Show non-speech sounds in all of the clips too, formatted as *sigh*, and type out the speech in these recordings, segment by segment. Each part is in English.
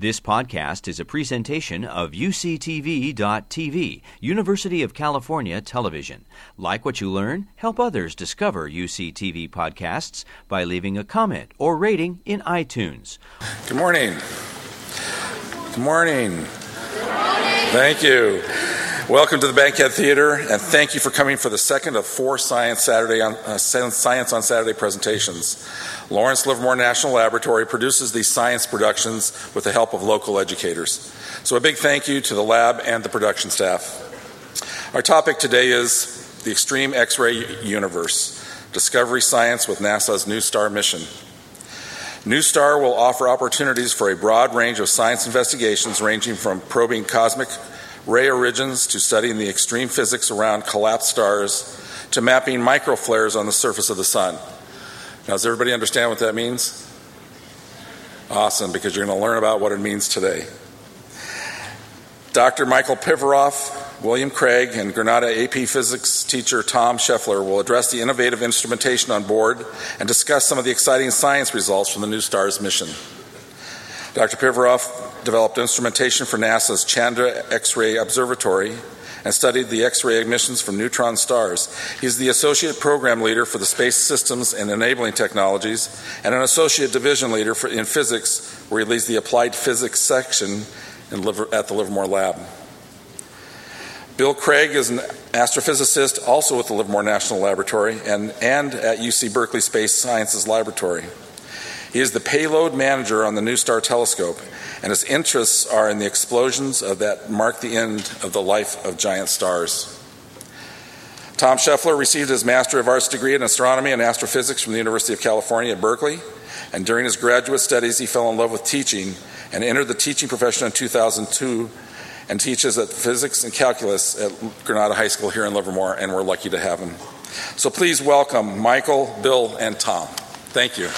This podcast is a presentation of UCTV.tv, University of California Television. Like what you learn? Help others discover UCTV podcasts by leaving a comment or rating in iTunes. Good morning. Good morning. Thank you. Welcome to the Bankhead Theater, and thank you for coming for the second of four Science Saturday on uh, Science on Saturday presentations. Lawrence Livermore National Laboratory produces these science productions with the help of local educators. So, a big thank you to the lab and the production staff. Our topic today is the extreme X ray universe Discovery Science with NASA's NuSTAR mission. NuSTAR will offer opportunities for a broad range of science investigations, ranging from probing cosmic ray origins to studying the extreme physics around collapsed stars to mapping microflares on the surface of the sun. Now, does everybody understand what that means? Awesome, because you're going to learn about what it means today. Dr. Michael Pivovaroff, William Craig, and Granada AP Physics teacher Tom Scheffler will address the innovative instrumentation on board and discuss some of the exciting science results from the NuSTARS mission. Dr. Pivovaroff developed instrumentation for NASA's Chandra X ray Observatory and studied the X ray emissions from neutron stars. He's the Associate Program Leader for the Space Systems and Enabling Technologies and an Associate Division Leader for, in Physics, where he leads the Applied Physics section Liver, at the Livermore Lab. Bill Craig is an astrophysicist also with the Livermore National Laboratory and, and at UC Berkeley Space Sciences Laboratory. He is the payload manager on the NuSTAR telescope and his interests are in the explosions that mark the end of the life of giant stars. Tom Scheffler received his Master of Arts degree in astronomy and astrophysics from the University of California at Berkeley, and during his graduate studies, he fell in love with teaching and entered the teaching profession in 2002 and teaches at physics and calculus at Granada High School here in Livermore, and we're lucky to have him. So please welcome Michael, Bill, and Tom. Thank you.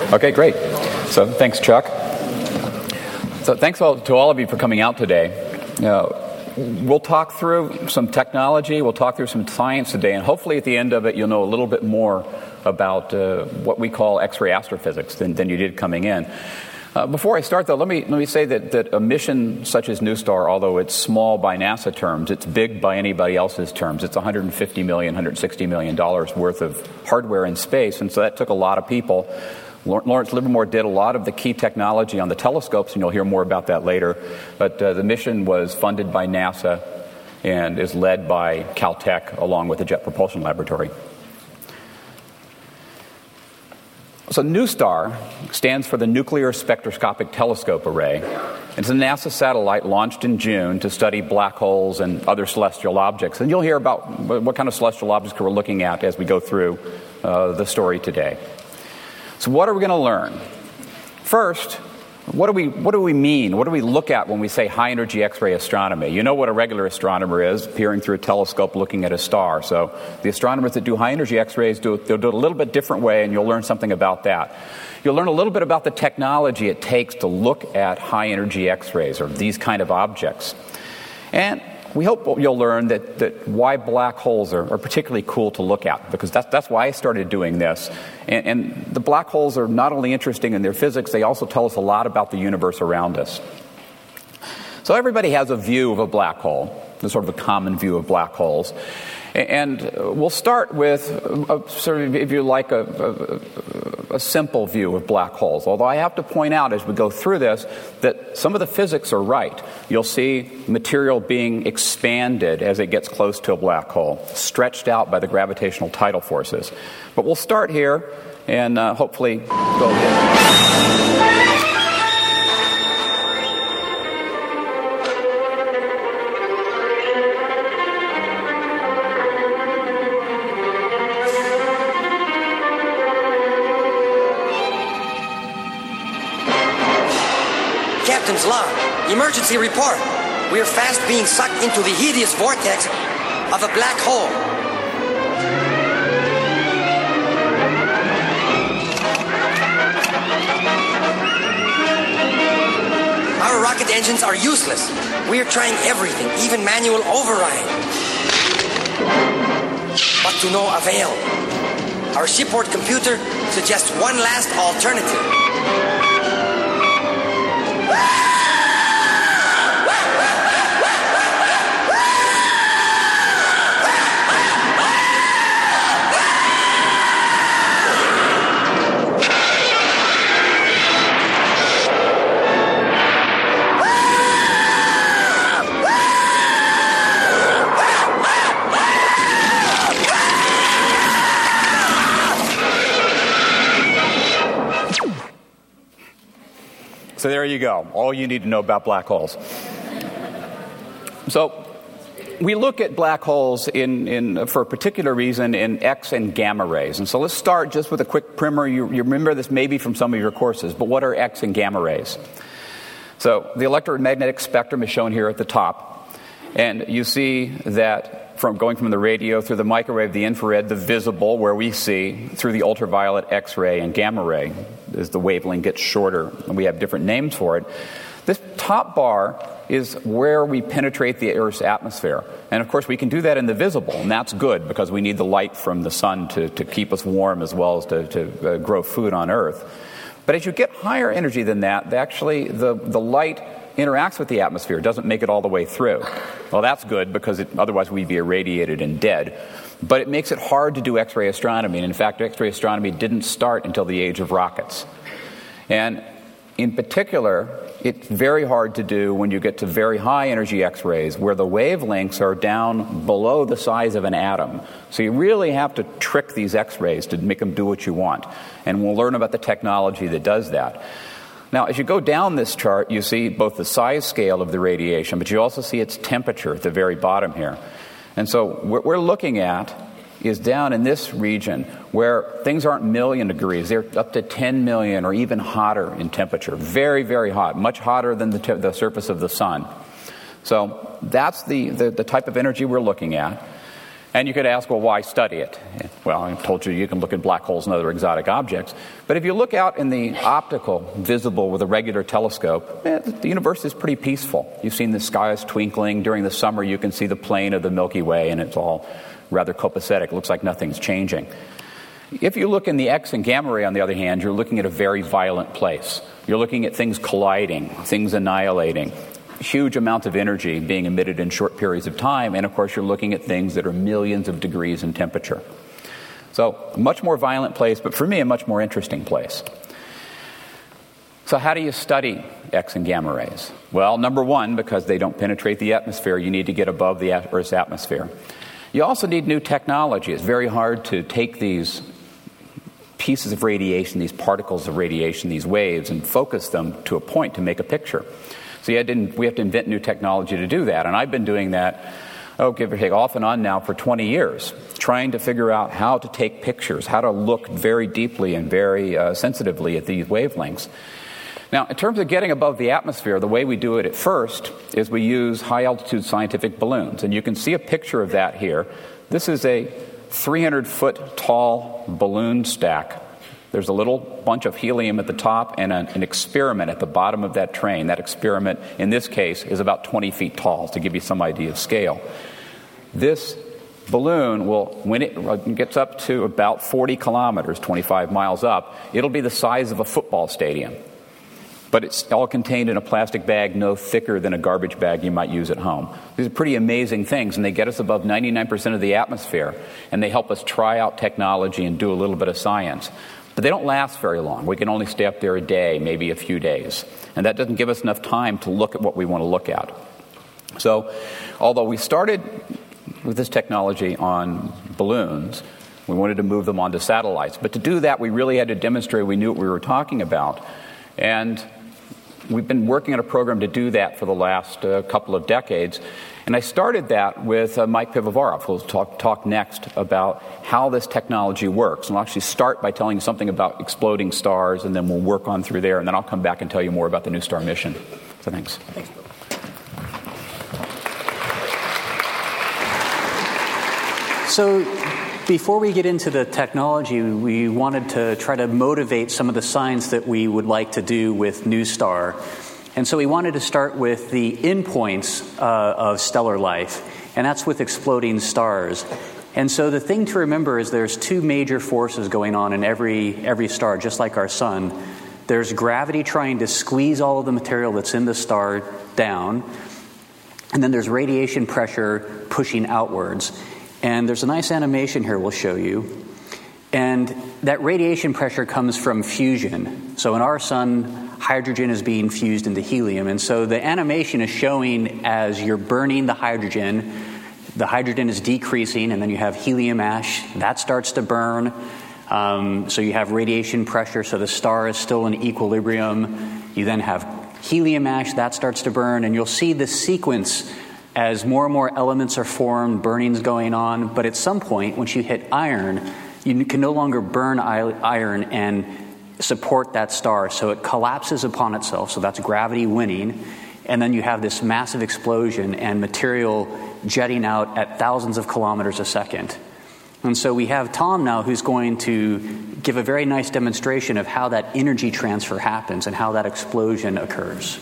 Okay, great. So thanks, Chuck. So thanks all, to all of you for coming out today. Uh, we'll talk through some technology, we'll talk through some science today, and hopefully at the end of it you'll know a little bit more about uh, what we call X-ray astrophysics than, than you did coming in. Uh, before I start, though, let me, let me say that, that a mission such as NuSTAR, although it's small by NASA terms, it's big by anybody else's terms. It's $150 million, $160 million worth of hardware in space, and so that took a lot of people Lawrence Livermore did a lot of the key technology on the telescopes, and you'll hear more about that later. But uh, the mission was funded by NASA and is led by Caltech along with the Jet Propulsion Laboratory. So, NuSTAR stands for the Nuclear Spectroscopic Telescope Array. It's a NASA satellite launched in June to study black holes and other celestial objects. And you'll hear about what kind of celestial objects we're looking at as we go through uh, the story today. So, what are we going to learn? First, what do, we, what do we mean? What do we look at when we say high energy X ray astronomy? You know what a regular astronomer is, peering through a telescope looking at a star. So, the astronomers that do high energy X rays do, they'll do it a little bit different way, and you'll learn something about that. You'll learn a little bit about the technology it takes to look at high energy X rays or these kind of objects. And we hope you'll learn that, that why black holes are, are particularly cool to look at, because that's, that's why I started doing this. And, and the black holes are not only interesting in their physics, they also tell us a lot about the universe around us. So everybody has a view of a black hole, the sort of a common view of black holes. And we'll start with, a, sort of, if you like, a, a, a, simple view of black holes. Although I have to point out as we go through this that some of the physics are right. You'll see material being expanded as it gets close to a black hole, stretched out by the gravitational tidal forces. But we'll start here and uh, hopefully go ahead. Emergency report. We are fast being sucked into the hideous vortex of a black hole. Our rocket engines are useless. We are trying everything, even manual override. But to no avail. our shipboard computer suggests one last alternative. You go, all you need to know about black holes. So we look at black holes in, in, for a particular reason in X and gamma rays. And so let's start just with a quick primer. You, you remember this maybe from some of your courses, but what are X and gamma rays? So the electromagnetic spectrum is shown here at the top. And you see that from going from the radio through the microwave, the infrared, the visible, where we see, through the ultraviolet X ray and gamma ray, as the wavelength gets shorter, and we have different names for it. This top bar is where we penetrate the Earth's atmosphere. And of course, we can do that in the visible, and that's good because we need the light from the sun to, to keep us warm as well as to, to uh, grow food on Earth. But as you get higher energy than that, actually the, the light interacts with the atmosphere, doesn't make it all the way through. Well, that's good because it, otherwise we'd be irradiated and dead. But it makes it hard to do X ray astronomy. And in fact, X ray astronomy didn't start until the age of rockets. And in particular, it's very hard to do when you get to very high energy X rays where the wavelengths are down below the size of an atom. So you really have to trick these X rays to make them do what you want. And we'll learn about the technology that does that. Now, as you go down this chart, you see both the size scale of the radiation, but you also see its temperature at the very bottom here. And so, what we're looking at is down in this region where things aren't million degrees, they're up to 10 million or even hotter in temperature. Very, very hot, much hotter than the, the surface of the sun. So, that's the, the, the type of energy we're looking at. And you could ask, well, why study it? Well, I told you you can look at black holes and other exotic objects. But if you look out in the optical, visible with a regular telescope, eh, the universe is pretty peaceful. You've seen the skies twinkling. During the summer, you can see the plane of the Milky Way, and it's all rather copacetic. It looks like nothing's changing. If you look in the X and gamma ray, on the other hand, you're looking at a very violent place. You're looking at things colliding, things annihilating huge amounts of energy being emitted in short periods of time, and of course, you're looking at things that are millions of degrees in temperature. So, a much more violent place, but for me, a much more interesting place. So, how do you study X and gamma rays? Well, number one, because they don't penetrate the atmosphere, you need to get above the Earth's atmosphere. You also need new technology. It's very hard to take these pieces of radiation, these particles of radiation, these waves, and focus them to a point to make a picture. So we have to invent new technology to do that. And I've been doing that, oh, give or take, off and on now for 20 years, trying to figure out how to take pictures, how to look very deeply and very uh, sensitively at these wavelengths. Now, in terms of getting above the atmosphere, the way we do it at first is we use high altitude scientific balloons. And you can see a picture of that here. This is a 300 foot tall balloon stack there's a little bunch of helium at the top and an, an, experiment at the bottom of that train. That experiment, in this case, is about 20 feet tall to give you some idea of scale. This balloon will, when it gets up to about 40 kilometers, 25 miles up, it'll be the size of a football stadium. But it's all contained in a plastic bag no thicker than a garbage bag you might use at home. These are pretty amazing things, and they get us above 99% of the atmosphere, and they help us try out technology and do a little bit of science. But they don't last very long. We can only stay up there a day, maybe a few days. And that doesn't give us enough time to look at what we want to look at. So, although we started with this technology on balloons, we wanted to move them onto satellites. But to do that, we really had to demonstrate we knew what we were talking about. And we've been working on a program to do that for the last uh, couple of decades. And I started that with uh, Mike Pivovaroff, who will talk, talk next about how this technology works. And I'll actually start by telling you something about exploding stars, and then we'll work on through there, and then I'll come back and tell you more about the NuSTAR mission. So thanks. Thanks, Bill. So, before we get into the technology, we wanted to try to motivate some of the science that we would like to do with NuSTAR. And so we wanted to start with the endpoints uh, of stellar life, and that's with exploding stars. And so the thing to remember is there's two major forces going on in every, every star, just like our sun. There's gravity trying to squeeze all of the material that's in the star down, and then there's radiation pressure pushing outwards. And there's a nice animation here we'll show you. And that radiation pressure comes from fusion. So in our sun, hydrogen is being fused into helium. And so the animation is showing as you're burning the hydrogen, the hydrogen is decreasing, and then you have helium ash. That starts to burn. Um, so you have radiation pressure, so the star is still in equilibrium. You then have helium ash, that starts to burn, and you'll see the sequence as more and more elements are formed, burning's going on. But at some point, once you hit iron, you can no longer burn iron and support that star. So it collapses upon itself. So that's gravity winning. And then you have this massive explosion and material jetting out at thousands of kilometers a second. And so we have Tom now who's going to give a very nice demonstration of how that energy transfer happens and how that explosion occurs.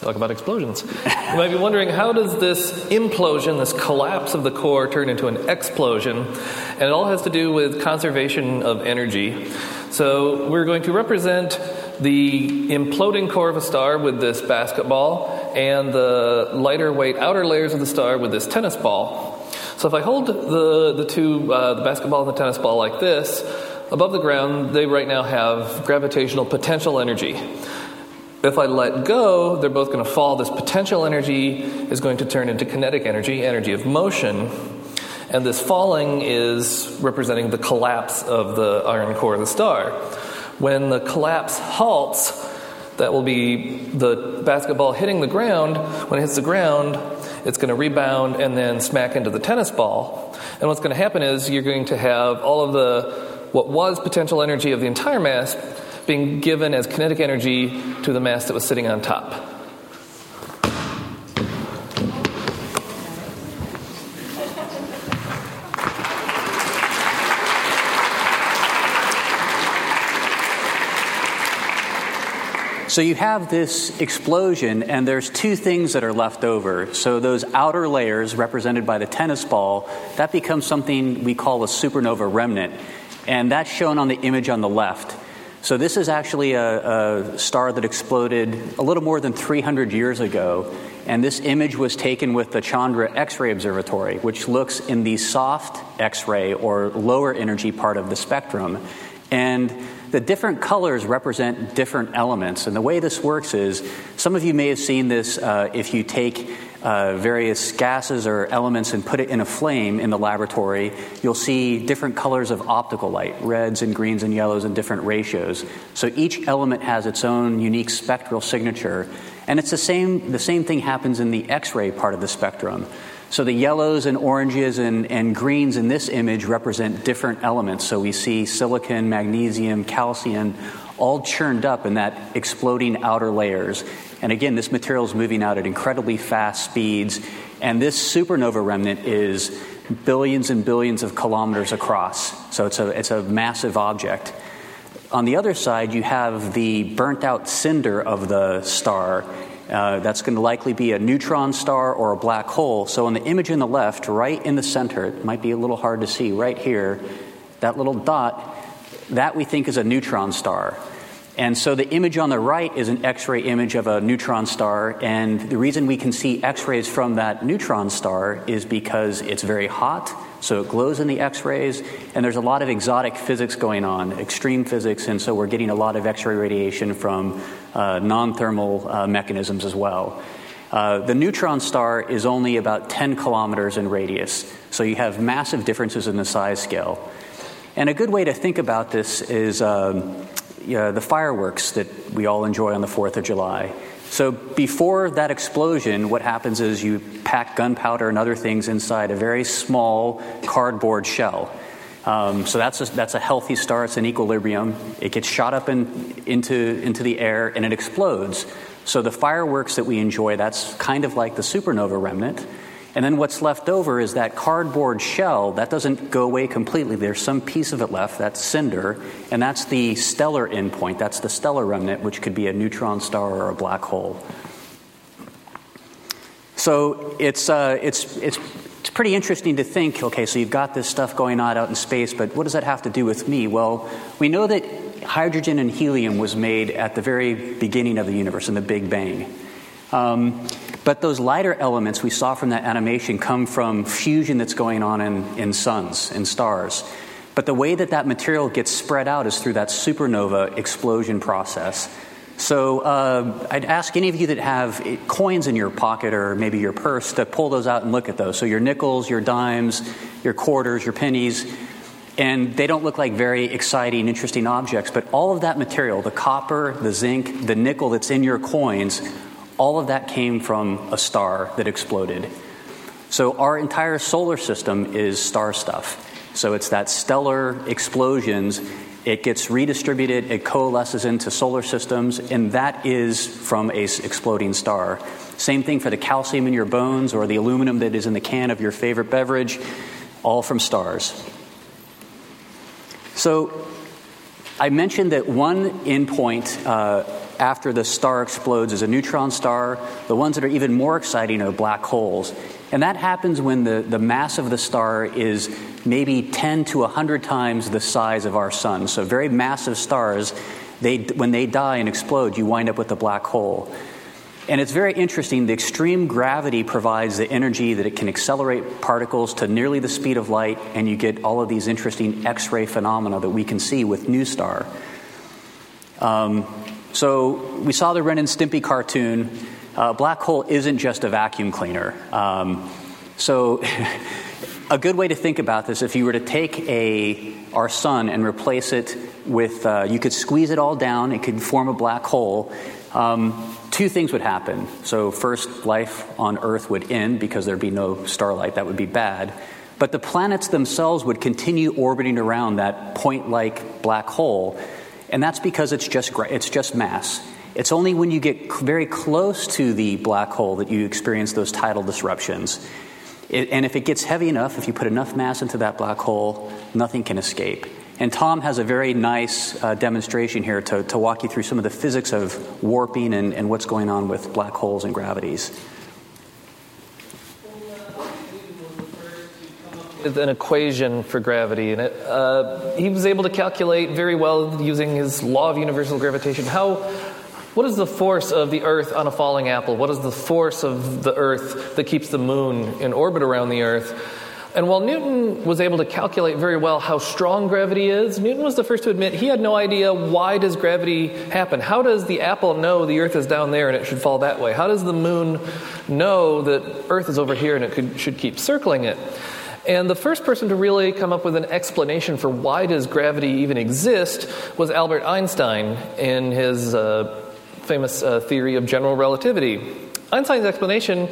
Talk about explosions. you might be wondering how does this implosion, this collapse of the core, turn into an explosion? And it all has to do with conservation of energy. So we're going to represent the imploding core of a star with this basketball and the lighter weight outer layers of the star with this tennis ball. So if I hold the, the two, uh, the basketball and the tennis ball like this, above the ground, they right now have gravitational potential energy. If I let go, they're both going to fall. This potential energy is going to turn into kinetic energy, energy of motion. And this falling is representing the collapse of the iron core of the star. When the collapse halts, that will be the basketball hitting the ground. When it hits the ground, it's going to rebound and then smack into the tennis ball. And what's going to happen is you're going to have all of the what was potential energy of the entire mass being given as kinetic energy to the mass that was sitting on top. So you have this explosion, and there's two things that are left over. So those outer layers, represented by the tennis ball, that becomes something we call a supernova remnant. And that's shown on the image on the left. So, this is actually a, a, star that exploded a little more than 300 years ago. And this image was taken with the Chandra X ray Observatory, which looks in the soft X ray or lower energy part of the spectrum. And the different colors represent different elements. And the way this works is some of you may have seen this uh, if you take uh, various gases or elements and put it in a flame in the laboratory, you'll see different colors of optical light reds and greens and yellows in different ratios. So each element has its own unique spectral signature. And it's the same, the same thing happens in the X ray part of the spectrum. So the yellows and oranges and, and greens in this image represent different elements. So we see silicon, magnesium, calcium, all churned up in that exploding outer layers. And again, this material is moving out at incredibly fast speeds. And this supernova remnant is billions and billions of kilometers across. So it's a, it's a massive object. On the other side, you have the burnt out cinder of the star. Uh, that's going to likely be a neutron star or a black hole. So, in the image in the left, right in the center, it might be a little hard to see, right here, that little dot, that we think is a neutron star. And so the image on the right is an X ray image of a neutron star. And the reason we can see X rays from that neutron star is because it's very hot, so it glows in the X rays. And there's a lot of exotic physics going on, extreme physics. And so we're getting a lot of X ray radiation from uh, non thermal uh, mechanisms as well. Uh, the neutron star is only about 10 kilometers in radius, so you have massive differences in the size scale. And a good way to think about this is um, uh, the fireworks that we all enjoy on the 4th of July. So, before that explosion, what happens is you pack gunpowder and other things inside a very small cardboard shell. Um, so, that's a, that's a healthy star, it's in equilibrium. It gets shot up in, into, into the air and it explodes. So, the fireworks that we enjoy, that's kind of like the supernova remnant. And then what's left over is that cardboard shell that doesn't go away completely. There's some piece of it left, that's cinder, and that's the stellar endpoint. That's the stellar remnant, which could be a neutron star or a black hole. So it's, uh, it's, it's pretty interesting to think okay, so you've got this stuff going on out in space, but what does that have to do with me? Well, we know that hydrogen and helium was made at the very beginning of the universe in the Big Bang. Um, but those lighter elements we saw from that animation come from fusion that's going on in, in suns and stars. But the way that that material gets spread out is through that supernova explosion process. So uh, I'd ask any of you that have coins in your pocket or maybe your purse to pull those out and look at those. So your nickels, your dimes, your quarters, your pennies, and they don't look like very exciting, interesting objects, but all of that material the copper, the zinc, the nickel that's in your coins all of that came from a star that exploded. So our entire solar system is star stuff. So it's that stellar explosions. It gets redistributed, it coalesces into solar systems, and that is from a exploding star. Same thing for the calcium in your bones or the aluminum that is in the can of your favorite beverage, all from stars. So I mentioned that one endpoint uh, after the star explodes is a neutron star. The ones that are even more exciting are black holes. And that happens when the, the mass of the star is maybe 10 to 100 times the size of our sun. So, very massive stars, they, when they die and explode, you wind up with a black hole. And it's very interesting. The extreme gravity provides the energy that it can accelerate particles to nearly the speed of light, and you get all of these interesting X ray phenomena that we can see with NuSTAR. Um, so we saw the Ren and Stimpy cartoon. Uh, black hole isn't just a vacuum cleaner. Um, so *laughs* a good way to think about this, if you were to take a our sun and replace it with, uh, you could squeeze it all down. It could form a black hole. Um, two things would happen. So first, life on Earth would end because there'd be no starlight. That would be bad. But the planets themselves would continue orbiting around that point-like black hole and that's because it's just, it's just mass. It's only when you get very close to the black hole that you experience those tidal disruptions. It, and if it gets heavy enough, if you put enough mass into that black hole, nothing can escape. And Tom has a very nice uh, demonstration here to, to walk you through some of the physics of warping and, and what's going on with black holes and gravities. An equation for gravity, and it, uh, he was able to calculate very well using his law of universal gravitation how what is the force of the Earth on a falling apple? What is the force of the Earth that keeps the moon in orbit around the Earth? And while Newton was able to calculate very well how strong gravity is, Newton was the first to admit he had no idea why does gravity happen? How does the apple know the earth is down there and it should fall that way? How does the moon know that earth is over here and it could, should keep circling it? And the first person to really come up with an explanation for why does gravity even exist was Albert Einstein in his uh, famous uh, theory of general relativity. Einstein's explanation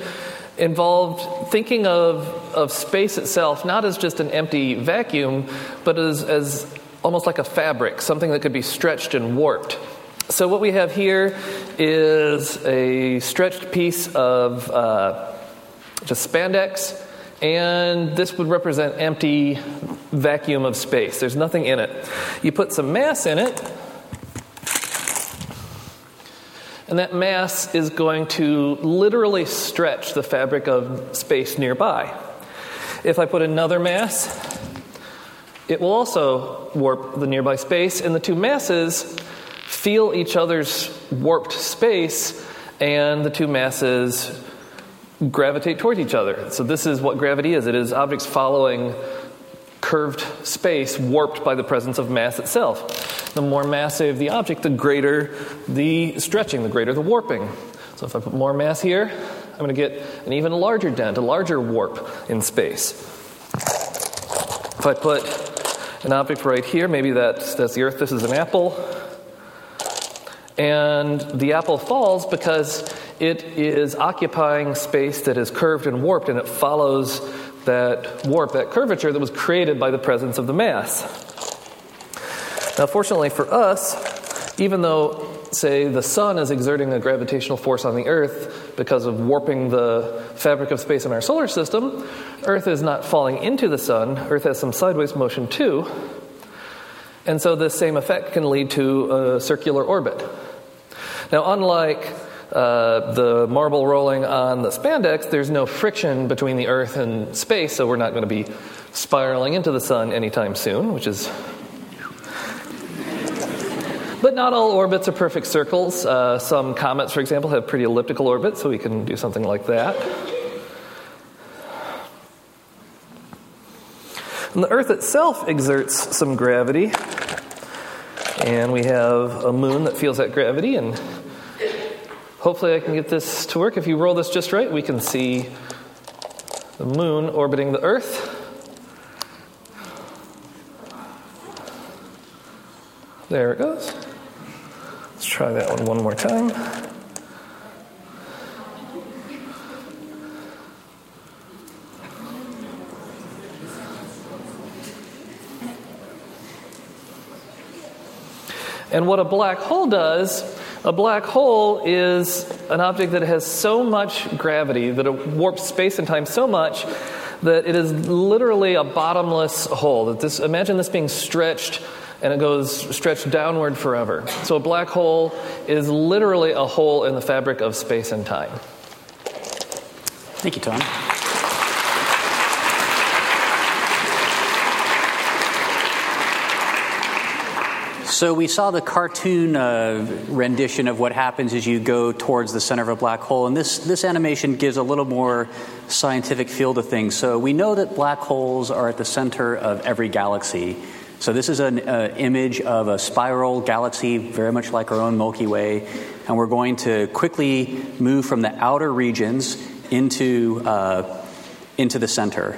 involved thinking of, of space itself not as just an empty vacuum, but as, as almost like a fabric, something that could be stretched and warped. So, what we have here is a stretched piece of uh, just spandex and this would represent empty vacuum of space. There's nothing in it. You put some mass in it, and that mass is going to literally stretch the fabric of space nearby. If I put another mass, it will also warp the nearby space, and the two masses feel each other's warped space, and the two masses gravitate towards each other. So, this is what gravity is it is objects following curved space warped by the presence of mass itself. The more massive the object, the greater the stretching, the greater the warping. So, if I put more mass here, I'm going to get an even larger dent, a larger warp in space. If I put an object right here, maybe that's, that's the Earth, this is an apple, and the apple falls because it is occupying space that is curved and warped, and it follows that warp, that curvature that was created by the presence of the mass. Now, fortunately for us, even though, say, the sun is exerting a gravitational force on the Earth because of warping the fabric of space in our solar system, Earth is not falling into the sun. Earth has some sideways motion too. And so, this same effect can lead to a circular orbit. Now, unlike uh, the marble rolling on the spandex, there's no friction between the Earth and space, so we're not going to be spiraling into the sun anytime soon, which is. But not all orbits are perfect circles. Uh, some comets, for example, have pretty elliptical orbits, so we can do something like that. And the Earth itself exerts some gravity. And we have a moon that feels that gravity. And hopefully, I can get this to work. If you roll this just right, we can see the moon orbiting the Earth. There it goes. Let's try that one one more time. And what a black hole does, a black hole is an object that has so much gravity that it warps space and time so much that it is literally a bottomless hole. That this, imagine this being stretched and it goes stretched downward forever. So a black hole is literally a hole in the fabric of space and time. Thank you, Tom. So we saw the cartoon uh, rendition of what happens as you go towards the center of a black hole, and this this animation gives a little more scientific feel to things. So we know that black holes are at the center of every galaxy. So this is an uh, image of a spiral galaxy, very much like our own Milky Way, and we're going to quickly move from the outer regions into uh, into the center.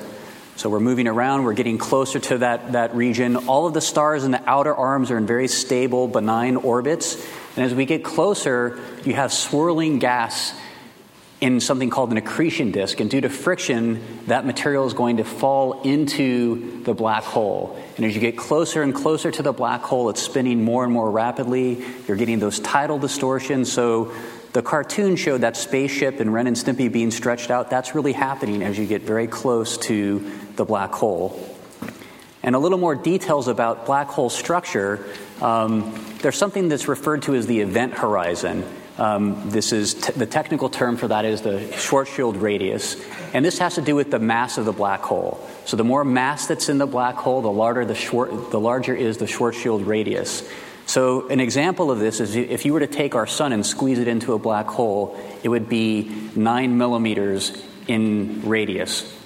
So we're moving around, we're getting closer to that, that region. All of the stars in the outer arms are in very stable, benign orbits. And as we get closer, you have swirling gas in something called an accretion disk. And due to friction, that material is going to fall into the black hole. And as you get closer and closer to the black hole, it's spinning more and more rapidly. You're getting those tidal distortions. So the cartoon showed that spaceship and Ren and Stimpy being stretched out. That's really happening as you get very close to the black hole. And a little more details about black hole structure. Um, there's something that's referred to as the event horizon. Um, this is t- the technical term for that is the Schwarzschild radius, and this has to do with the mass of the black hole. So the more mass that's in the black hole, the larger the, Schwar- the larger is the Schwarzschild radius. So an example of this is if you were to take our sun and squeeze it into a black hole, it would be nine millimeters in radius.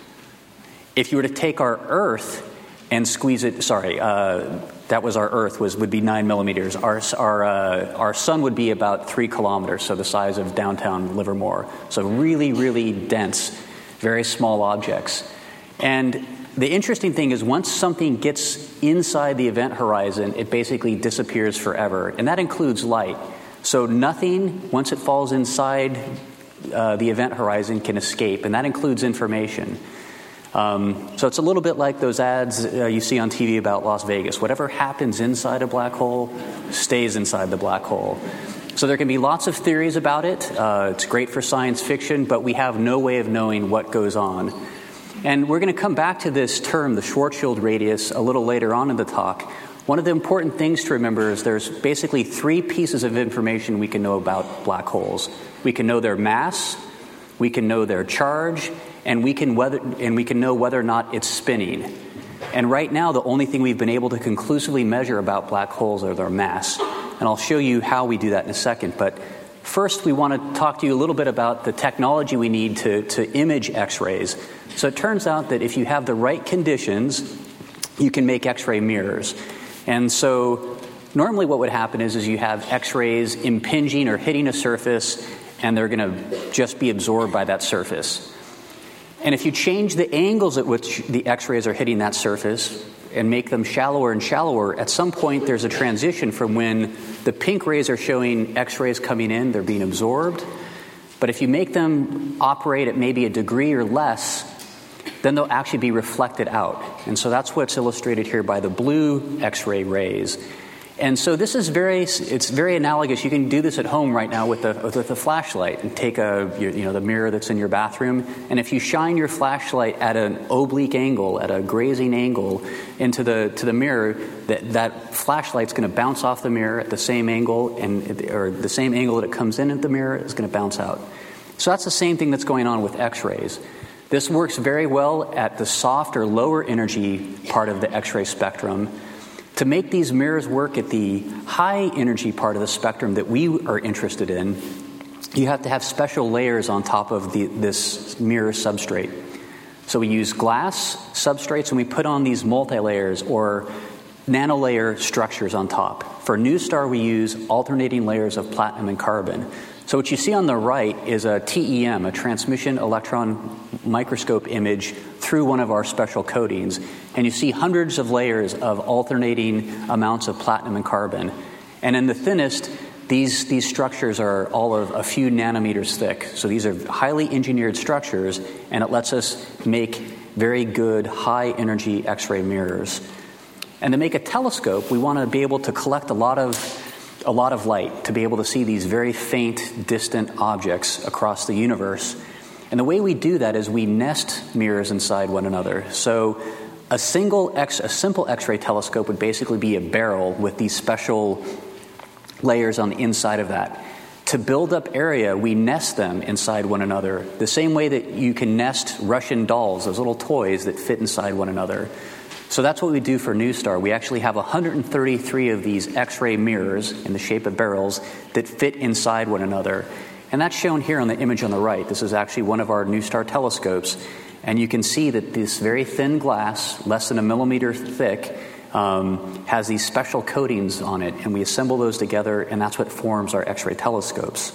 If you were to take our Earth and squeeze it, sorry, uh, that was our Earth was would be nine millimeters. Our our uh, our sun would be about three kilometers, so the size of downtown Livermore. So really, really dense, very small objects. And the interesting thing is, once something gets inside the event horizon, it basically disappears forever, and that includes light. So nothing, once it falls inside uh, the event horizon, can escape, and that includes information. Um, so it's a little bit like those ads uh, you see on TV about Las Vegas. Whatever happens inside a black hole stays inside the black hole. So there can be lots of theories about it. Uh, it's great for science fiction, but we have no way of knowing what goes on. And we're going to come back to this term, the Schwarzschild radius, a little later on in the talk. One of the important things to remember is there's basically three pieces of information we can know about black holes. We can know their mass, we can know their charge, and we can whether and we can know whether or not it's spinning. And right now, the only thing we've been able to conclusively measure about black holes are their mass. And I'll show you how we do that in a second. But first, we want to talk to you a little bit about the technology we need to, to image X rays. So it turns out that if you have the right conditions, you can make X ray mirrors. And so normally, what would happen is, is you have X rays impinging or hitting a surface, and they're going to just be absorbed by that surface. And if you change the angles at which the X rays are hitting that surface and make them shallower and shallower, at some point there's a transition from when the pink rays are showing X rays coming in, they're being absorbed. But if you make them operate at maybe a degree or less, then they'll actually be reflected out. And so that's what's illustrated here by the blue X ray rays. And so this is very, it's very analogous. You can do this at home right now with a, with a flashlight and take a, you know, the mirror that's in your bathroom. And if you shine your flashlight at an oblique angle, at a grazing angle into the, to the mirror, that, that flashlight's going to bounce off the mirror at the same angle and, or the same angle that it comes in at the mirror is going to bounce out. So that's the same thing that's going on with X-rays. This works very well at the soft or lower energy part of the X-ray spectrum to make these mirrors work at the high energy part of the spectrum that we are interested in, you have to have special layers on top of the, this mirror substrate. So we use glass substrates and we put on these multi layers or nanolayer structures on top. For NuSTAR, we use alternating layers of platinum and carbon. So, what you see on the right is a TEM, a transmission electron microscope image through one of our special coatings. And you see hundreds of layers of alternating amounts of platinum and carbon. And in the thinnest, these, these structures are all of a few nanometers thick. So, these are highly engineered structures, and it lets us make very good high energy X ray mirrors. And to make a telescope, we want to be able to collect a lot of a lot of light to be able to see these very faint, distant objects across the universe. And the way we do that is we nest mirrors inside one another. So a single X, a simple X-ray telescope would basically be a barrel with these special layers on the inside of that. To build up area, we nest them inside one another, the same way that you can nest Russian dolls, those little toys that fit inside one another. So that's what we do for NuSTAR. We actually have 133 of these X ray mirrors in the shape of barrels that fit inside one another. And that's shown here on the image on the right. This is actually one of our NuSTAR telescopes. And you can see that this very thin glass, less than a millimeter thick, um, has these special coatings on it. And we assemble those together, and that's what forms our X ray telescopes.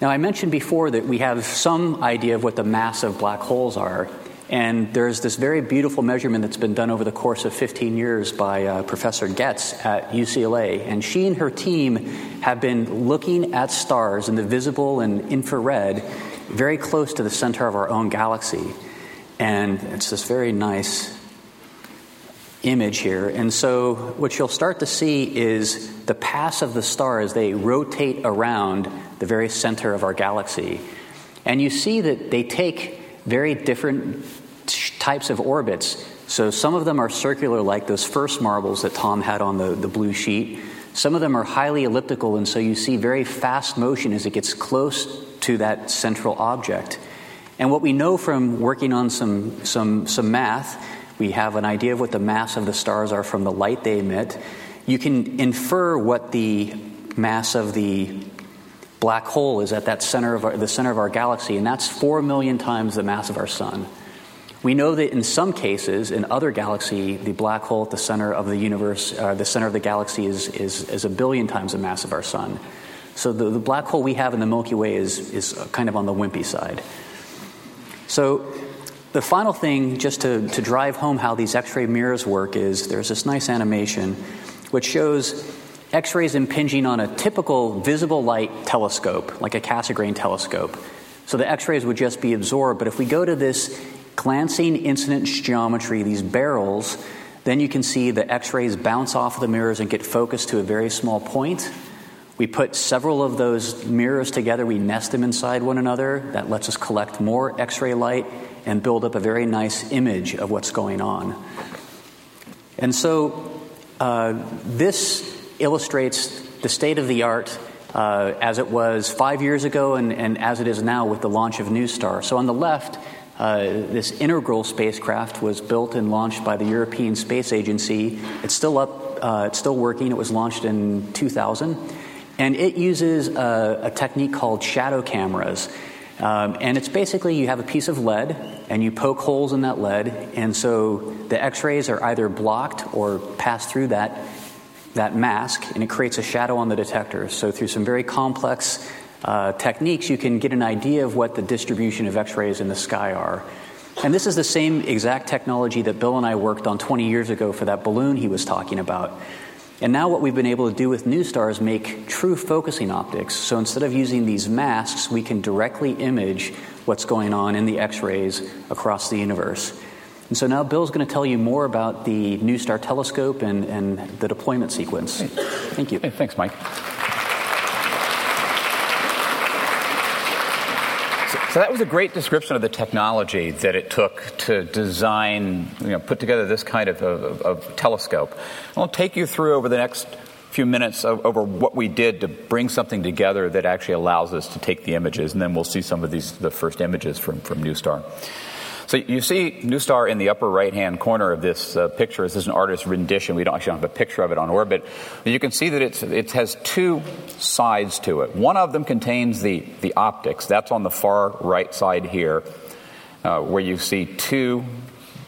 Now, I mentioned before that we have some idea of what the mass of black holes are. And there's this very beautiful measurement that's been done over the course of 15 years by uh, Professor Ghez at UCLA. And she and her team have been looking at stars in the visible and infrared very close to the center of our own galaxy. And it's this very nice image here. And so, what you'll start to see is the paths of the stars, they rotate around the very center of our galaxy. And you see that they take very different types of orbits. So some of them are circular, like those first marbles that Tom had on the, the blue sheet. Some of them are highly elliptical, and so you see very fast motion as it gets close to that central object. And what we know from working on some, some, some math, we have an idea of what the mass of the stars are from the light they emit. You can infer what the mass of the black hole is at that center of our, the center of our galaxy, and that's four million times the mass of our sun. We know that in some cases, in other galaxies, the black hole at the center of the universe, uh, the center of the galaxy, is, is, is a billion times the mass of our sun. So the, the black hole we have in the Milky Way is, is kind of on the wimpy side. So the final thing, just to, to drive home how these X ray mirrors work, is there's this nice animation which shows X rays impinging on a typical visible light telescope, like a Cassegrain telescope. So the X rays would just be absorbed. But if we go to this glancing incidence geometry, these barrels, then you can see the X rays bounce off of the mirrors and get focused to a very small point. We put several of those mirrors together, we nest them inside one another. That lets us collect more X ray light and build up a very nice image of what's going on. And so uh, this illustrates the state of the art uh, as it was five years ago and, and, as it is now with the launch of NuSTAR. So on the left, uh, this integral spacecraft was built and launched by the European Space Agency. It's still up, uh, it's still working. It was launched in 2000. And it uses a, a technique called shadow cameras. Um, and it's basically you have a piece of lead and you poke holes in that lead, and so the x rays are either blocked or pass through that that mask and it creates a shadow on the detector. So, through some very complex uh, techniques, you can get an idea of what the distribution of X rays in the sky are. And this is the same exact technology that Bill and I worked on 20 years ago for that balloon he was talking about. And now, what we've been able to do with NuSTAR is make true focusing optics. So, instead of using these masks, we can directly image what's going on in the X rays across the universe. And so now Bill's going to tell you more about the NuSTAR telescope and, and the deployment sequence. Thank you. Hey, thanks, Mike. So that was a great description of the technology that it took to design, you know, put together this kind of, of, of telescope. I'll take you through over the next few minutes over what we did to bring something together that actually allows us to take the images, and then we'll see some of these the first images from, from NuSTAR. So you see NuSTAR in the upper right-hand corner of this uh, picture. This is an artist's rendition. We don't actually have a picture of it on orbit. You can see that it has two sides to it. One of them contains the, the optics. That's on the far right side here, uh, where you see two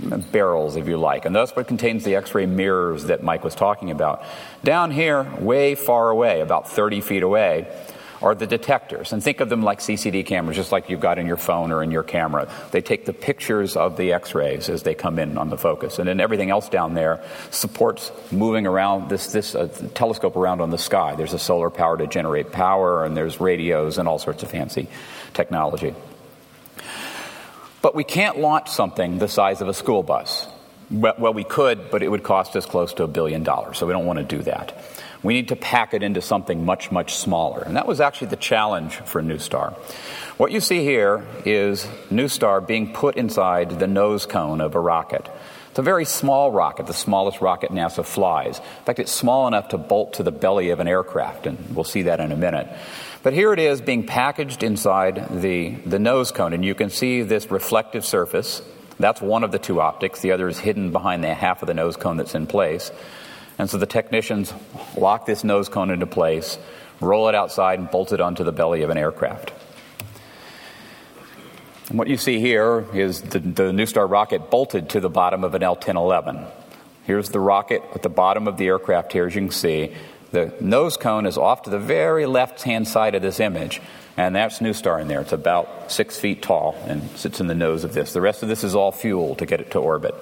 barrels, if you like. And that's what contains the X ray mirrors that Mike was talking about. Down here, way far away, about 30 feet away, are the detectors. And think of them like CCD cameras, just like you've got in your phone or in your camera. They take the pictures of the X rays as they come in on the focus. And then everything else down there supports moving around this, this uh, telescope around on the sky. There's a solar power to generate power, and there's radios and all sorts of fancy technology. But we can't launch something the size of a school bus. Well, we could, but it would cost us close to a billion dollars, so we don't want to do that. We need to pack it into something much, much smaller. And that was actually the challenge for NuSTAR. What you see here is NuSTAR being put inside the nose cone of a rocket. It's a very small rocket, the smallest rocket NASA flies. In fact, it's small enough to bolt to the belly of an aircraft, and we'll see that in a minute. But here it is being packaged inside the, the nose cone, and you can see this reflective surface. That's one of the two optics. The other is hidden behind the half of the nose cone that's in place. And so the technicians lock this nose cone into place, roll it outside, and bolt it onto the belly of an aircraft. And what you see here is the, the Star rocket bolted to the bottom of an L 1011. Here's the rocket at the bottom of the aircraft here, as you can see. The nose cone is off to the very left hand side of this image, and that's NuSTAR in there. It's about six feet tall and sits in the nose of this. The rest of this is all fuel to get it to orbit.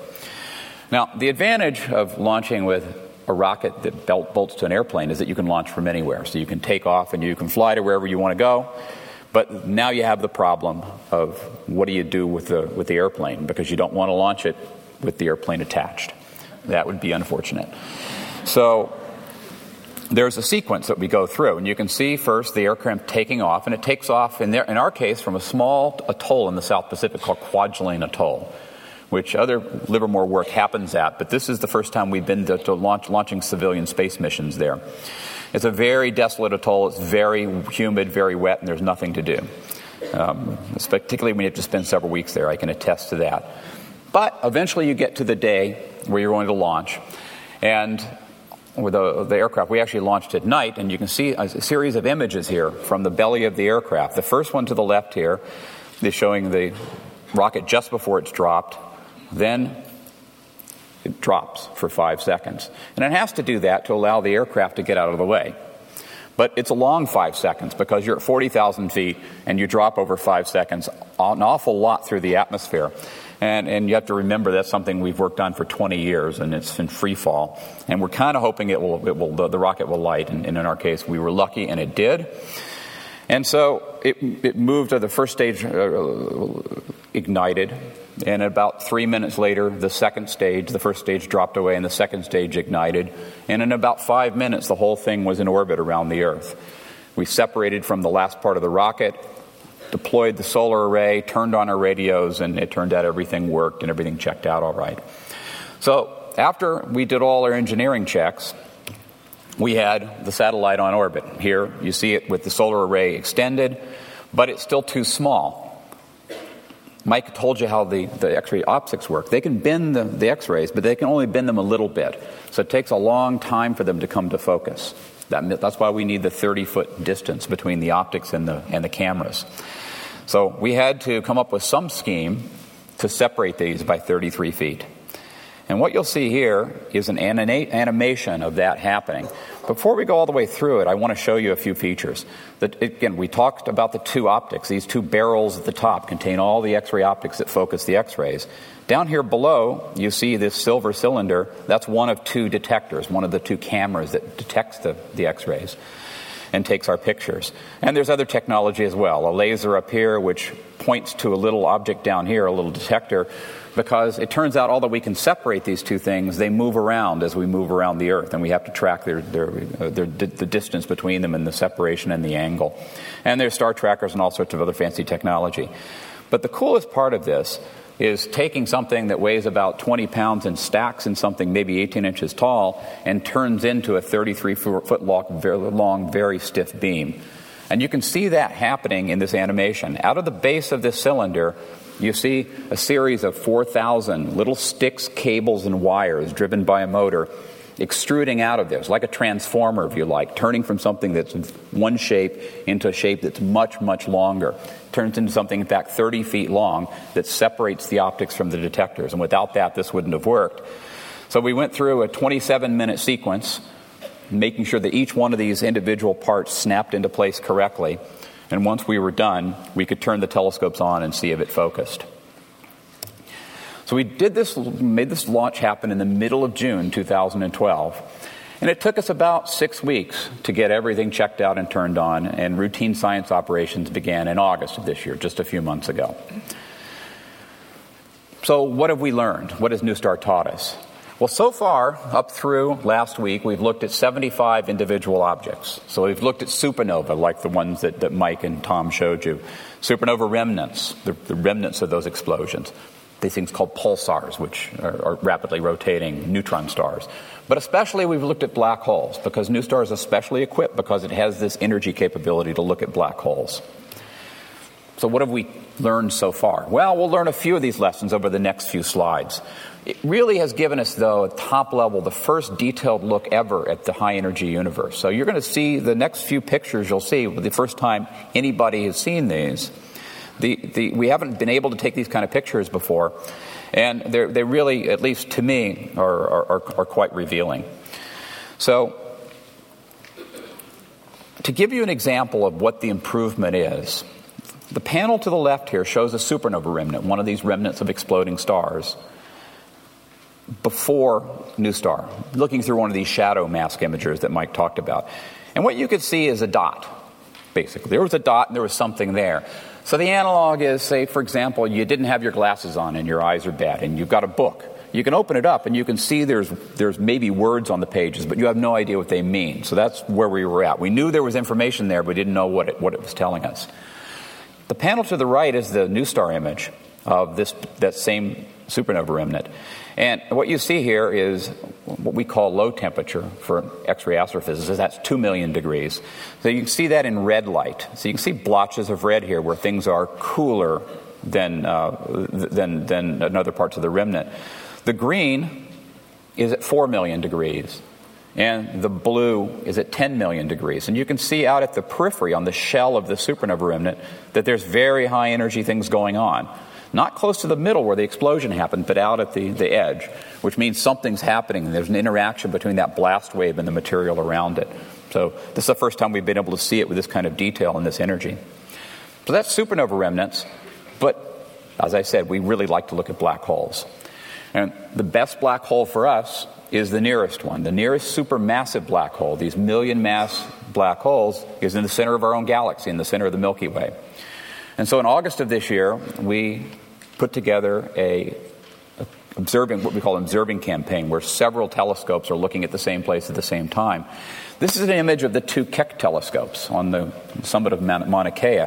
Now, the advantage of launching with a rocket that belt bolts to an airplane is that you can launch from anywhere. So you can take off and you can fly to wherever you want to go. But now you have the problem of what do you do with the, with the airplane because you don't want to launch it with the airplane attached. That would be unfortunate. So there's a sequence that we go through, and you can see first the aircraft taking off, and it takes off in, in our case from a small atoll in the South Pacific called Kwajalein Atoll which other Livermore work happens at, but this is the first time we've been to, to launch, launching civilian space missions there. It's a very desolate atoll. It's very humid, very wet, and there's nothing to do. Um, particularly when you have to spend several weeks there, I can attest to that. But eventually you get to the day where you're going to launch. And with the, the, aircraft, we actually launched at night, and you can see a series of images here from the belly of the aircraft. The first one to the left here is showing the rocket just before it's dropped. Then it drops for five seconds. And it has to do that to allow the aircraft to get out of the way. But it's a long five seconds because you're at 40,000 feet and you drop over five seconds, an awful lot through the atmosphere. And, and you have to remember that's something we've worked on for 20 years and it's in free fall. And we're kind of hoping it will, it will the, the rocket will light. And, and in our case, we were lucky and it did. And so it, it moved to the first stage, uh, ignited, and about three minutes later, the second stage, the first stage dropped away, and the second stage ignited. And in about five minutes, the whole thing was in orbit around the Earth. We separated from the last part of the rocket, deployed the solar array, turned on our radios, and it turned out everything worked and everything checked out all right. So, after we did all our engineering checks, we had the satellite on orbit. Here, you see it with the solar array extended, but it's still too small. Mike told you how the, the X ray optics work. They can bend the, the X rays, but they can only bend them a little bit. So it takes a long time for them to come to focus. That, that's why we need the 30 foot distance between the optics and the, and the cameras. So we had to come up with some scheme to separate these by 33 feet. And what you'll see here is an animation of that happening. Before we go all the way through it, I want to show you a few features. That, again, we talked about the two optics. These two barrels at the top contain all the X ray optics that focus the X rays. Down here below, you see this silver cylinder. That's one of two detectors, one of the two cameras that detects the, the X rays and takes our pictures. And there's other technology as well. A laser up here, which points to a little object down here, a little detector, because it turns out, although we can separate these two things, they move around as we move around the Earth, and we have to track their, their, uh, their, the distance between them and the separation and the angle. And there's star trackers and all sorts of other fancy technology. But the coolest part of this is taking something that weighs about 20 pounds and stacks in something maybe 18 inches tall and turns into a 33 foot long, very, long, very stiff beam. And you can see that happening in this animation. Out of the base of this cylinder, you see a series of 4,000 little sticks, cables, and wires driven by a motor extruding out of this, like a transformer, if you like, turning from something that's one shape into a shape that's much, much longer. Turns into something, in fact, 30 feet long that separates the optics from the detectors. And without that, this wouldn't have worked. So we went through a 27 minute sequence, making sure that each one of these individual parts snapped into place correctly. And once we were done, we could turn the telescopes on and see if it focused. So we did this, made this launch happen in the middle of June 2012. And it took us about six weeks to get everything checked out and turned on, and routine science operations began in August of this year, just a few months ago. So, what have we learned? What has NuSTAR taught us? Well, so far, up through last week, we've looked at 75 individual objects. So we've looked at supernova, like the ones that, that Mike and Tom showed you, supernova remnants, the, the remnants of those explosions, these things called pulsars, which are, are, rapidly rotating neutron stars. But especially we've looked at black holes because NuSTAR is especially equipped because it has this energy capability to look at black holes. So what have we learned so far? Well, we'll learn a few of these lessons over the next few slides. It really has given us, though, at top level, the first detailed look ever at the high energy universe. So you're going to see the next few pictures you'll see the first time anybody has seen these. The, the, we haven't been able to take these kind of pictures before, and they really, at least to me, are, are, are quite revealing. So, to give you an example of what the improvement is, the panel to the left here shows a supernova remnant, one of these remnants of exploding stars, before NuSTAR, looking through one of these shadow mask imagers that Mike talked about. And what you could see is a dot, basically. There was a dot and there was something there. So the analog is, say, for example, you didn't have your glasses on and your eyes are bad, and you've got a book. You can open it up and you can see there's, there's maybe words on the pages, but you have no idea what they mean. So that's where we were at. We knew there was information there, but we didn't know what it, what it was telling us. The panel to the right is the NuSTAR image of this, that same supernova remnant. And what you see here is what we call low temperature for X-ray astrophysics. That's 2 million degrees. So you can see that in red light. So you can see blotches of red here where things are cooler than, uh, than, than in other parts of the remnant. The green is at 4 million degrees and the blue is at 10 million degrees. And you can see out at the periphery on the shell of the supernova remnant that there's very high energy things going on. Not close to the middle where the explosion happened, but out at the, the edge, which means something's happening. There's an interaction between that blast wave and the material around it. So, this is the first time we've been able to see it with this kind of detail and this energy. So, that's supernova remnants, but as I said, we really like to look at black holes. And the best black hole for us is the nearest one. The nearest supermassive black hole, these million mass black holes, is in the center of our own galaxy, in the center of the Milky Way. And so in August of this year, we put together a, observing what we call an observing campaign where several telescopes are looking at the same place at the same time. This is an image of the two Keck telescopes on the summit of Mauna Kea.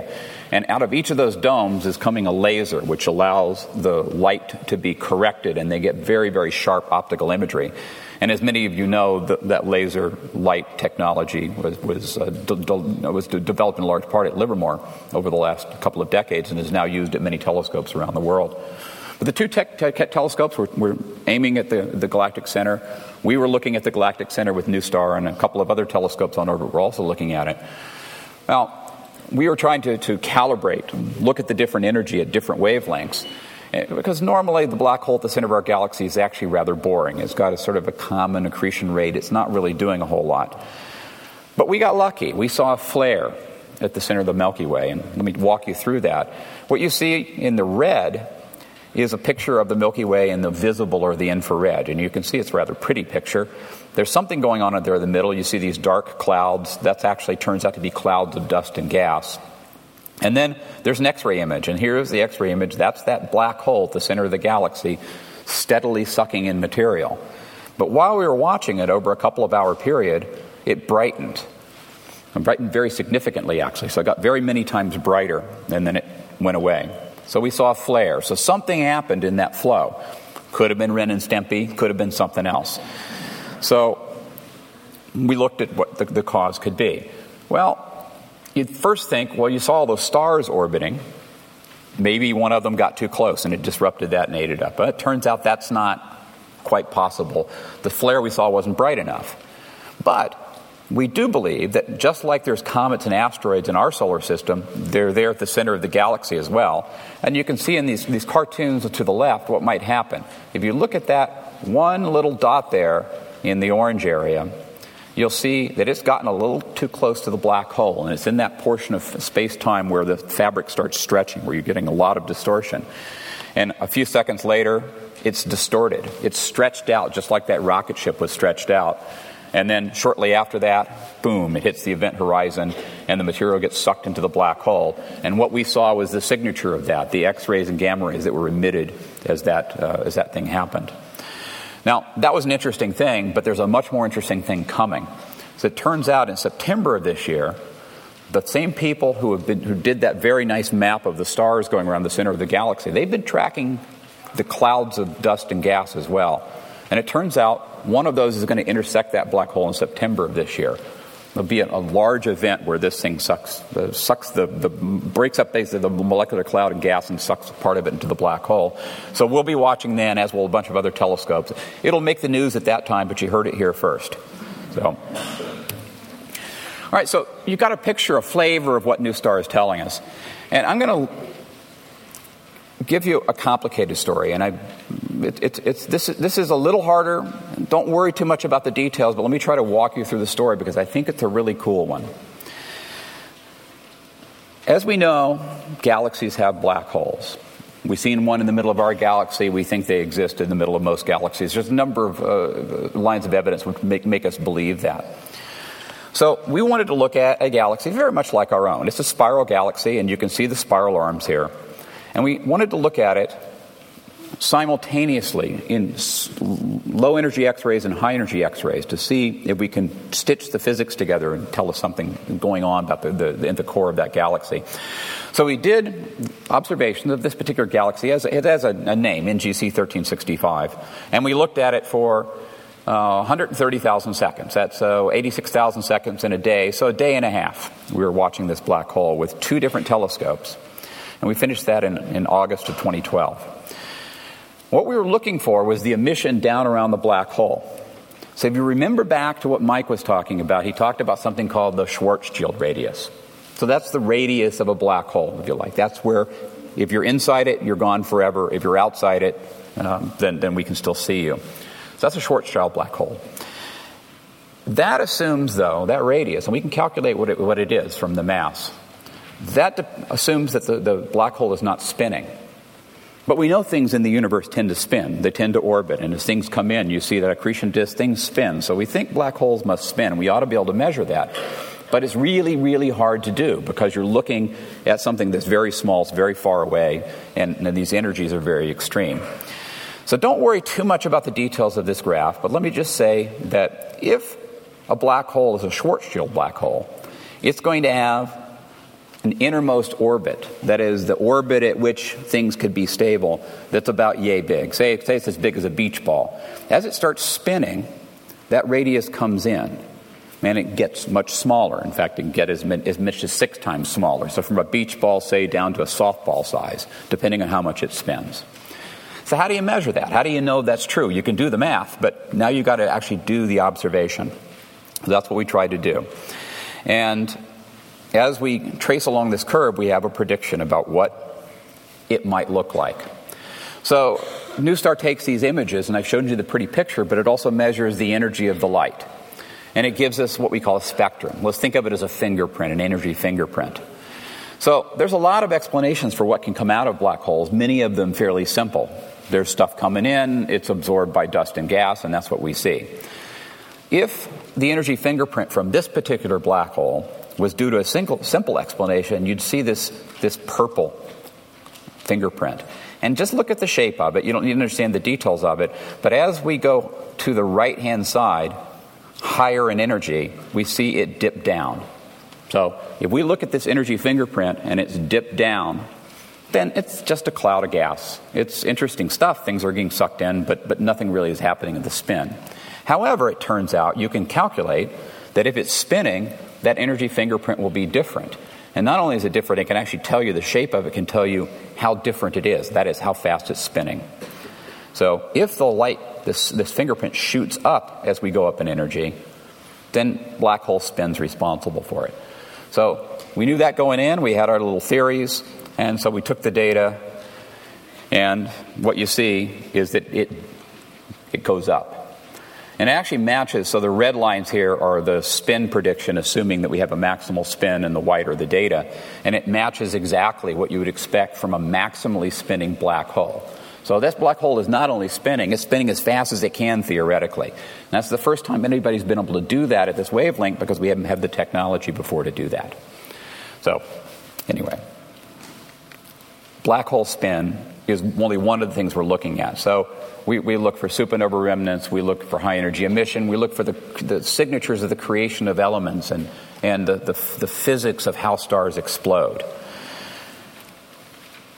And out of each of those domes is coming a laser, which allows the light to be corrected, and they get very, very sharp optical imagery. And as many of you know, the, that laser light technology was, was, uh, de- de- was de- developed in large part at Livermore over the last couple of decades and is now used at many telescopes around the world. But the two te- te- telescopes were, were, aiming at the, the Galactic Center. We were looking at the Galactic Center with NuSTAR, and a couple of other telescopes on orbit were also looking at it. Now, we were trying to, to calibrate, look at the different energy at different wavelengths. Eh, because normally the black hole at the center of our galaxy is actually rather boring. It's got a sort of a common accretion rate. It's not really doing a whole lot. But we got lucky. We saw a flare at the center of the Milky Way. And let me walk you through that. What you see in the red is a picture of the Milky Way in the visible or the infrared. And you can see it's a rather pretty picture. There's something going on in there in the middle. You see these dark clouds. That actually turns out to be clouds of dust and gas. And then there's an X ray image, and here's the X ray image. That's that black hole at the center of the galaxy steadily sucking in material. But while we were watching it over a couple of hour period, it brightened. It brightened very significantly, actually. So it got very many times brighter, and then it went away. So we saw a flare. So something happened in that flow. Could have been Ren and Stimpy, could have been something else. So we looked at what the, the cause could be. Well, you'd first think, well, you saw all those stars orbiting. Maybe one of them got too close and it disrupted that and ate it up. But it turns out that's not quite possible. The flare we saw wasn't bright enough. But we do believe that just like there's comets and asteroids in our solar system, they're there at the center of the galaxy as well. And you can see in these, these cartoons to the left what might happen. If you look at that one little dot there in the orange area, you'll see that it's gotten a little too close to the black hole, and it's in that portion of space time where the fabric starts stretching, where you're getting a lot of distortion. And a few seconds later, it's distorted. It's stretched out just like that rocket ship was stretched out. And then shortly after that, boom, it hits the event horizon and the material gets sucked into the black hole. And what we saw was the signature of that, the X rays and gamma rays that were emitted as that, uh, as that thing happened. Now, that was an interesting thing, but there's a much more interesting thing coming. So it turns out in September of this year, the same people who, have been, who did that very nice map of the stars going around the center of the galaxy, they've been tracking the clouds of dust and gas as well. And it turns out one of those is going to intersect that black hole in September of this year. There'll be a, large event where this thing sucks, sucks the, the, breaks up basically the molecular cloud and gas and sucks part of it into the black hole. So we'll be watching then, as will a bunch of other telescopes. It'll make the news at that time, but you heard it here first. So. All right, so you've got a picture, a flavor of what NuSTAR is telling us. And I'm going to give you a complicated story, and I, it, it, it's, this, this is a little harder. Don't worry too much about the details, but let me try to walk you through the story because I think it's a really cool one. As we know, galaxies have black holes. We've seen one in the middle of our galaxy. We think they exist in the middle of most galaxies. There's a number of uh, lines of evidence which make, make us believe that. So we wanted to look at a galaxy very much like our own. It's a spiral galaxy, and you can see the spiral arms here. And we wanted to look at it simultaneously in low energy X rays and high energy X rays to see if we can stitch the physics together and tell us something going on about the, the, in the core of that galaxy. So we did observations of this particular galaxy. As, it has a, a name, NGC 1365. And we looked at it for uh, 130,000 seconds. That's uh, 86,000 seconds in a day, so a day and a half. We were watching this black hole with two different telescopes. And we finished that in, in August of 2012. What we were looking for was the emission down around the black hole. So if you remember back to what Mike was talking about, he talked about something called the Schwarzschild radius. So that's the radius of a black hole, if you like. That's where, if you're inside it, you're gone forever. If you're outside it, um, then, then we can still see you. So that's a Schwarzschild black hole. That assumes, though, that radius, and we can calculate what it, what it is from the mass. That de- assumes that the, the black hole is not spinning. But we know things in the universe tend to spin, they tend to orbit, and as things come in, you see that accretion disk, things spin. So we think black holes must spin. We ought to be able to measure that. But it's really, really hard to do because you're looking at something that's very small, it's very far away, and, and these energies are very extreme. So don't worry too much about the details of this graph, but let me just say that if a black hole is a Schwarzschild black hole, it's going to have an innermost orbit, that is, the orbit at which things could be stable, that's about yay big. Say, say it's as big as a beach ball. As it starts spinning, that radius comes in, and it gets much smaller. In fact, it can get as, as much as six times smaller. So, from a beach ball, say, down to a softball size, depending on how much it spins. So, how do you measure that? How do you know that's true? You can do the math, but now you've got to actually do the observation. That's what we tried to do. And as we trace along this curve, we have a prediction about what it might look like. So, NuSTAR takes these images, and I've shown you the pretty picture, but it also measures the energy of the light. And it gives us what we call a spectrum. Let's think of it as a fingerprint, an energy fingerprint. So, there's a lot of explanations for what can come out of black holes, many of them fairly simple. There's stuff coming in, it's absorbed by dust and gas, and that's what we see. If the energy fingerprint from this particular black hole was due to a single, simple explanation. You'd see this, this purple fingerprint. And just look at the shape of it. You don't need to understand the details of it. But as we go to the right hand side, higher in energy, we see it dip down. So if we look at this energy fingerprint and it's dipped down, then it's just a cloud of gas. It's interesting stuff. Things are getting sucked in, but, but nothing really is happening in the spin. However, it turns out you can calculate that if it's spinning, that energy fingerprint will be different. And not only is it different, it can actually tell you the shape of it, can tell you how different it is. That is, how fast it's spinning. So if the light, this, this fingerprint shoots up as we go up in energy, then black hole spin's responsible for it. So we knew that going in. We had our little theories. And so we took the data, and what you see is that it, it goes up. And it actually matches, so the red lines here are the spin prediction, assuming that we have a maximal spin, and the white are the data. And it matches exactly what you would expect from a maximally spinning black hole. So this black hole is not only spinning, it's spinning as fast as it can theoretically. And that's the first time anybody's been able to do that at this wavelength because we haven't had the technology before to do that. So, anyway, black hole spin is only one of the things we're looking at. So we, we look for supernova remnants, we look for high energy emission, we look for the, the signatures of the creation of elements and, and the, the, the physics of how stars explode.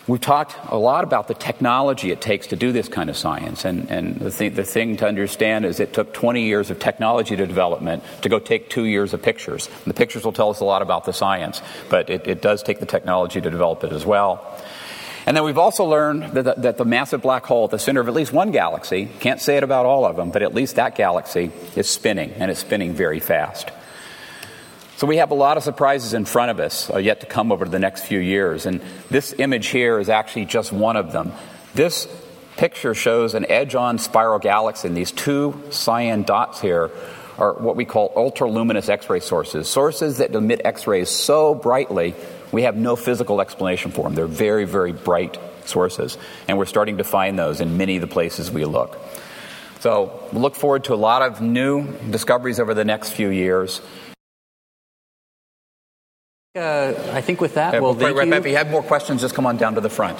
We've talked a lot about the technology it takes to do this kind of science. And, and the, th- the thing to understand is it took 20 years of technology to development to go take two years of pictures. And the pictures will tell us a lot about the science, but it, it does take the technology to develop it as well. And then we've also learned that the, that the, massive black hole at the center of at least one galaxy, can't say it about all of them, but at least that galaxy is spinning, and it's spinning very fast. So we have a lot of surprises in front of us uh, yet to come over the next few years. And this image here is actually just one of them. This picture shows an edge on spiral galaxy, and these two cyan dots here are what we call ultraluminous X ray sources, sources that emit X rays so brightly we have no physical explanation for them. They're very, very bright sources, and we're starting to find those in many of the places we look. So, look forward to a lot of new discoveries over the next few years. Uh, I think with that, we'll thank right you. If you have more questions, just come on down to the front.